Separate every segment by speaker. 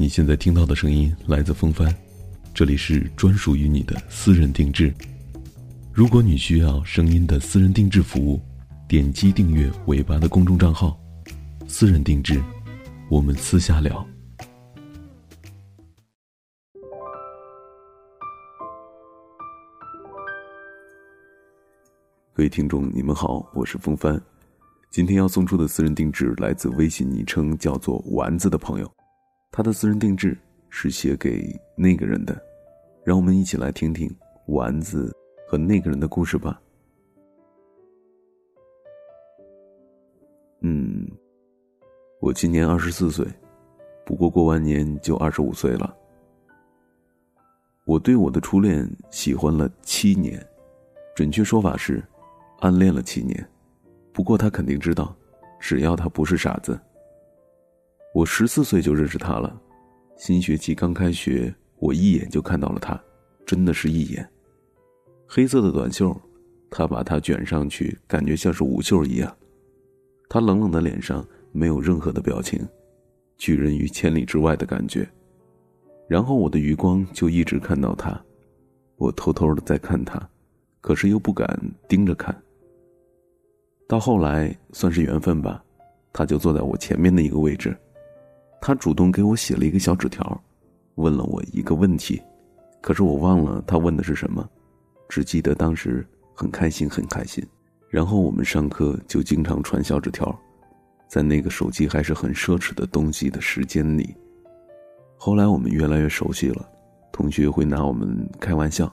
Speaker 1: 你现在听到的声音来自风帆，这里是专属于你的私人定制。如果你需要声音的私人定制服务，点击订阅尾巴的公众账号“私人定制”，我们私下聊。各位听众，你们好，我是风帆。今天要送出的私人定制来自微信昵称叫做“丸子”的朋友。他的私人定制是写给那个人的，让我们一起来听听丸子和那个人的故事吧。嗯，我今年二十四岁，不过过完年就二十五岁了。我对我的初恋喜欢了七年，准确说法是暗恋了七年。不过他肯定知道，只要他不是傻子。我十四岁就认识他了，新学期刚开学，我一眼就看到了他，真的是一眼。黑色的短袖，他把它卷上去，感觉像是无袖一样。他冷冷的脸上没有任何的表情，拒人于千里之外的感觉。然后我的余光就一直看到他，我偷偷的在看他，可是又不敢盯着看。到后来算是缘分吧，他就坐在我前面的一个位置。他主动给我写了一个小纸条，问了我一个问题，可是我忘了他问的是什么，只记得当时很开心，很开心。然后我们上课就经常传小纸条，在那个手机还是很奢侈的东西的时间里。后来我们越来越熟悉了，同学会拿我们开玩笑，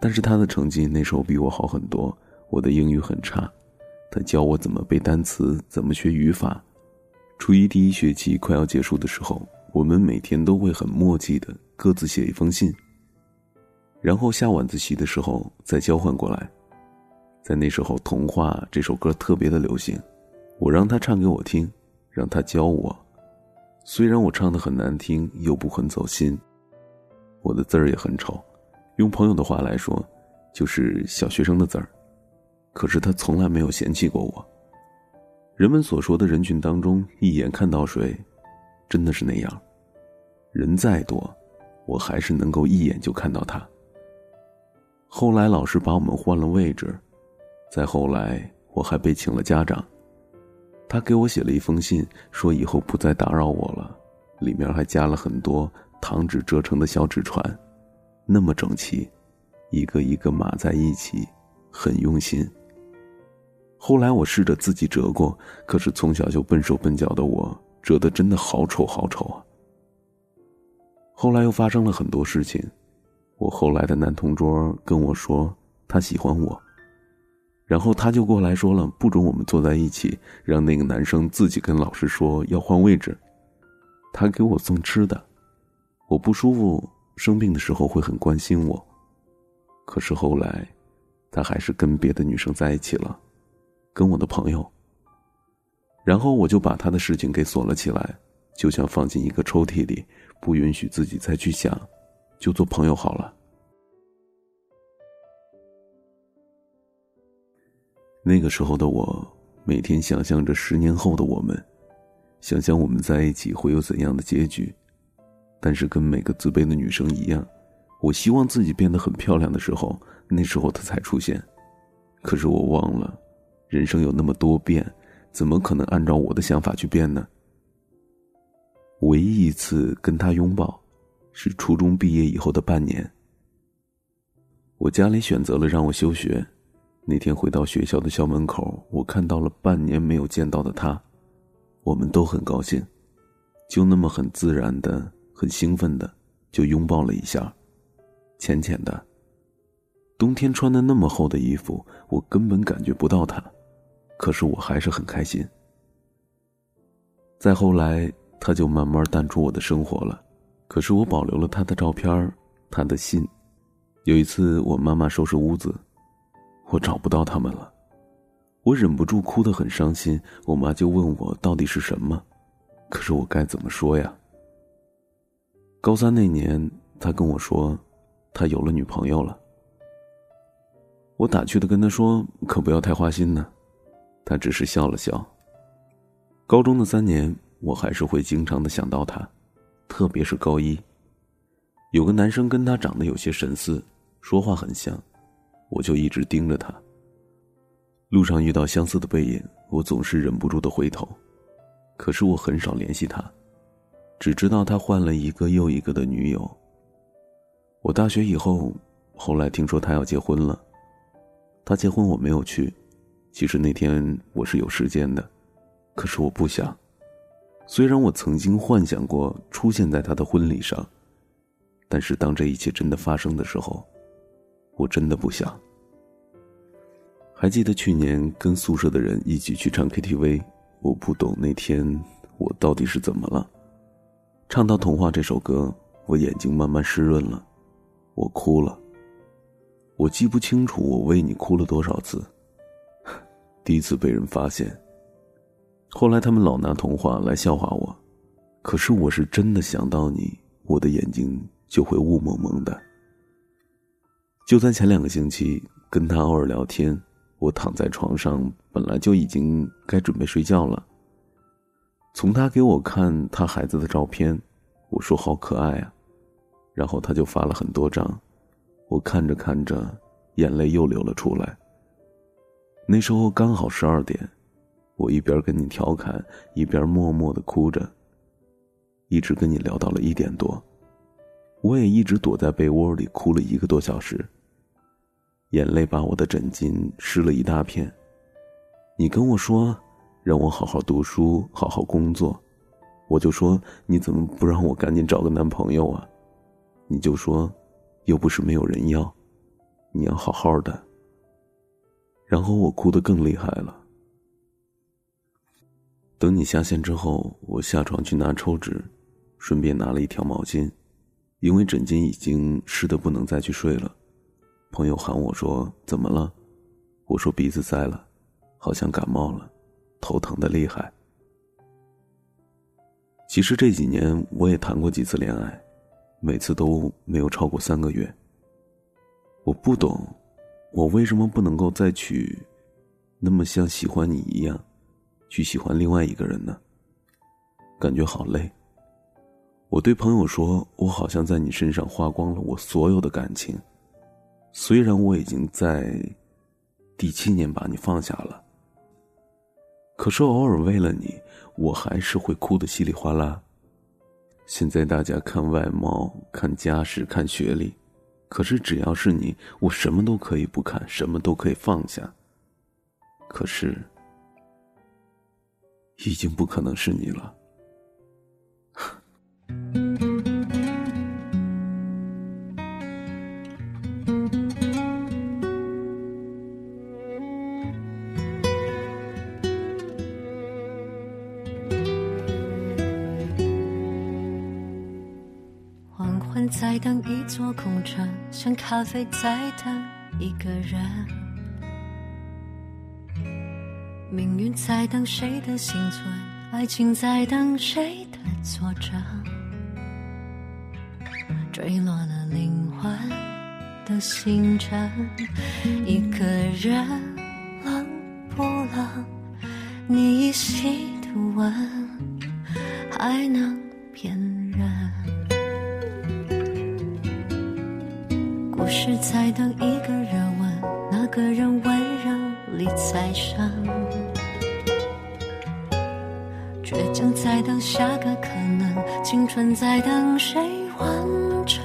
Speaker 1: 但是他的成绩那时候比我好很多，我的英语很差，他教我怎么背单词，怎么学语法。初一第一学期快要结束的时候，我们每天都会很默契的各自写一封信，然后下晚自习的时候再交换过来。在那时候，《童话》这首歌特别的流行，我让他唱给我听，让他教我。虽然我唱的很难听，又不很走心，我的字儿也很丑，用朋友的话来说，就是小学生的字儿。可是他从来没有嫌弃过我。人们所说的人群当中，一眼看到谁，真的是那样。人再多，我还是能够一眼就看到他。后来老师把我们换了位置，再后来我还被请了家长。他给我写了一封信，说以后不再打扰我了，里面还加了很多糖纸折成的小纸船，那么整齐，一个一个码在一起，很用心。后来我试着自己折过，可是从小就笨手笨脚的我，折的真的好丑好丑啊。后来又发生了很多事情，我后来的男同桌跟我说他喜欢我，然后他就过来说了不准我们坐在一起，让那个男生自己跟老师说要换位置。他给我送吃的，我不舒服生病的时候会很关心我，可是后来，他还是跟别的女生在一起了。跟我的朋友，然后我就把他的事情给锁了起来，就像放进一个抽屉里，不允许自己再去想，就做朋友好了。那个时候的我，每天想象着十年后的我们，想象我们在一起会有怎样的结局。但是跟每个自卑的女生一样，我希望自己变得很漂亮的时候，那时候他才出现。可是我忘了。人生有那么多变，怎么可能按照我的想法去变呢？唯一一次跟他拥抱，是初中毕业以后的半年。我家里选择了让我休学，那天回到学校的校门口，我看到了半年没有见到的他，我们都很高兴，就那么很自然的、很兴奋的就拥抱了一下，浅浅的。冬天穿的那么厚的衣服，我根本感觉不到他。可是我还是很开心。再后来，他就慢慢淡出我的生活了。可是我保留了他的照片，他的信。有一次，我妈妈收拾屋子，我找不到他们了，我忍不住哭得很伤心。我妈就问我到底是什么，可是我该怎么说呀？高三那年，他跟我说，他有了女朋友了。我打趣的跟他说：“可不要太花心呢。”他只是笑了笑。高中的三年，我还是会经常的想到他，特别是高一。有个男生跟他长得有些神似，说话很像，我就一直盯着他。路上遇到相似的背影，我总是忍不住的回头，可是我很少联系他，只知道他换了一个又一个的女友。我大学以后，后来听说他要结婚了，他结婚我没有去，其实那天我是有时间的，可是我不想。虽然我曾经幻想过出现在他的婚礼上。但是当这一切真的发生的时候，我真的不想。还记得去年跟宿舍的人一起去唱 KTV，我不懂那天我到底是怎么了。唱到《童话》这首歌，我眼睛慢慢湿润了，我哭了。我记不清楚我为你哭了多少次，第一次被人发现。后来他们老拿《童话》来笑话我，可是我是真的想到你，我的眼睛。就会雾蒙蒙的。就在前两个星期，跟他偶尔聊天，我躺在床上，本来就已经该准备睡觉了。从他给我看他孩子的照片，我说好可爱啊，然后他就发了很多张，我看着看着，眼泪又流了出来。那时候刚好十二点，我一边跟你调侃，一边默默的哭着，一直跟你聊到了一点多。我也一直躲在被窝里哭了一个多小时。眼泪把我的枕巾湿了一大片。你跟我说，让我好好读书，好好工作，我就说你怎么不让我赶紧找个男朋友啊？你就说，又不是没有人要，你要好好的。然后我哭得更厉害了。等你下线之后，我下床去拿抽纸，顺便拿了一条毛巾。因为枕巾已经湿的不能再去睡了，朋友喊我说：“怎么了？”我说：“鼻子塞了，好像感冒了，头疼的厉害。”其实这几年我也谈过几次恋爱，每次都没有超过三个月。我不懂，我为什么不能够再去，那么像喜欢你一样，去喜欢另外一个人呢？感觉好累。我对朋友说：“我好像在你身上花光了我所有的感情，虽然我已经在第七年把你放下了，可是偶尔为了你，我还是会哭得稀里哗啦。现在大家看外貌、看家世、看学历，可是只要是你，我什么都可以不看，什么都可以放下。可是，已经不可能是你了。”
Speaker 2: 等一座空城，像咖啡在等一个人。命运在等谁的幸存，爱情在等谁的挫折。坠落了灵魂的星辰，一个人冷不冷？你依稀的吻，还能骗人？不是在等一个热吻，那个人温柔里再生。倔强在等下个可能，青春在等谁完成？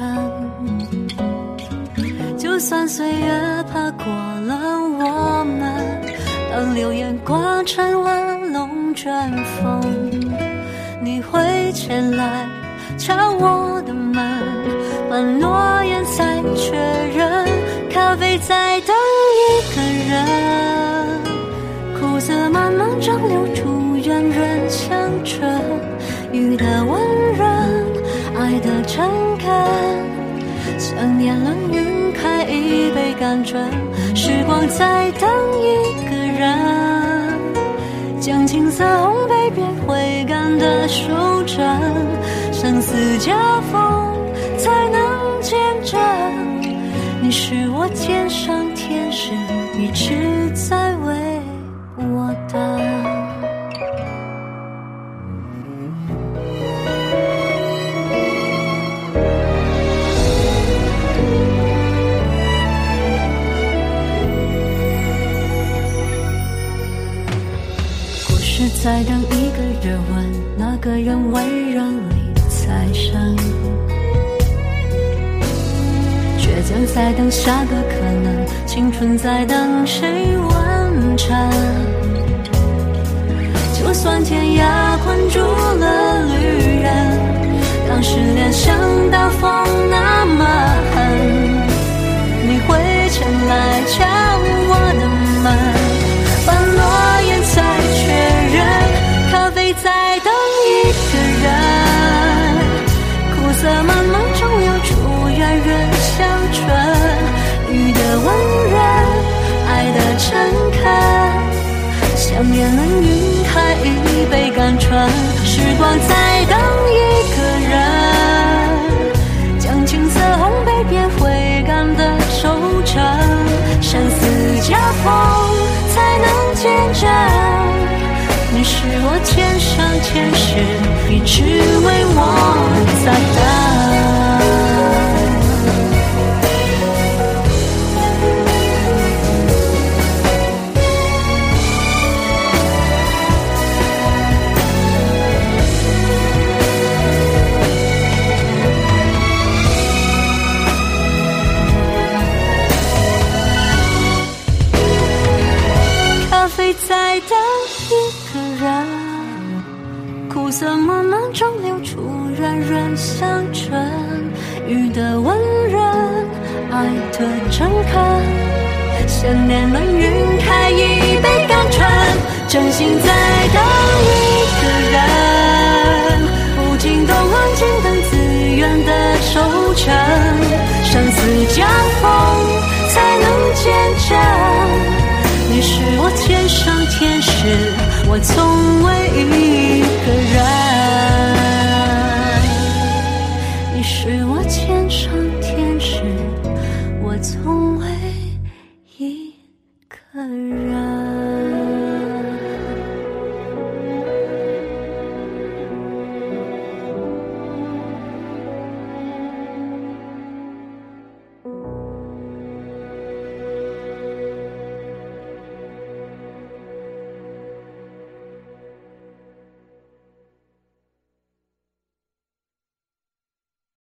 Speaker 2: 就算岁月爬过了我们，当流言刮成了龙卷风，你会前来敲我的门，把诺确认，咖啡在等一个人，苦涩慢慢蒸馏出圆润香醇，雨的温润，爱的诚恳，想念冷晕开一杯甘醇，时光在等一个人，将青涩烘焙变回甘的守真，生死交锋。是我肩上天使，一直在为我等。故事在等一个人问，那个人为人。在等下个可能，青春在等谁？我温柔，爱的诚恳想念能晕开一杯甘醇，时光在等一个人，将青涩烘焙变回甘的收成，生死交锋才能见证。你是我天上天使，一直为我在等。在等一个人，苦涩慢慢中流出软软香醇，雨的温润，爱的诚恳，想念能晕开一杯甘醇，真心在等一个人，然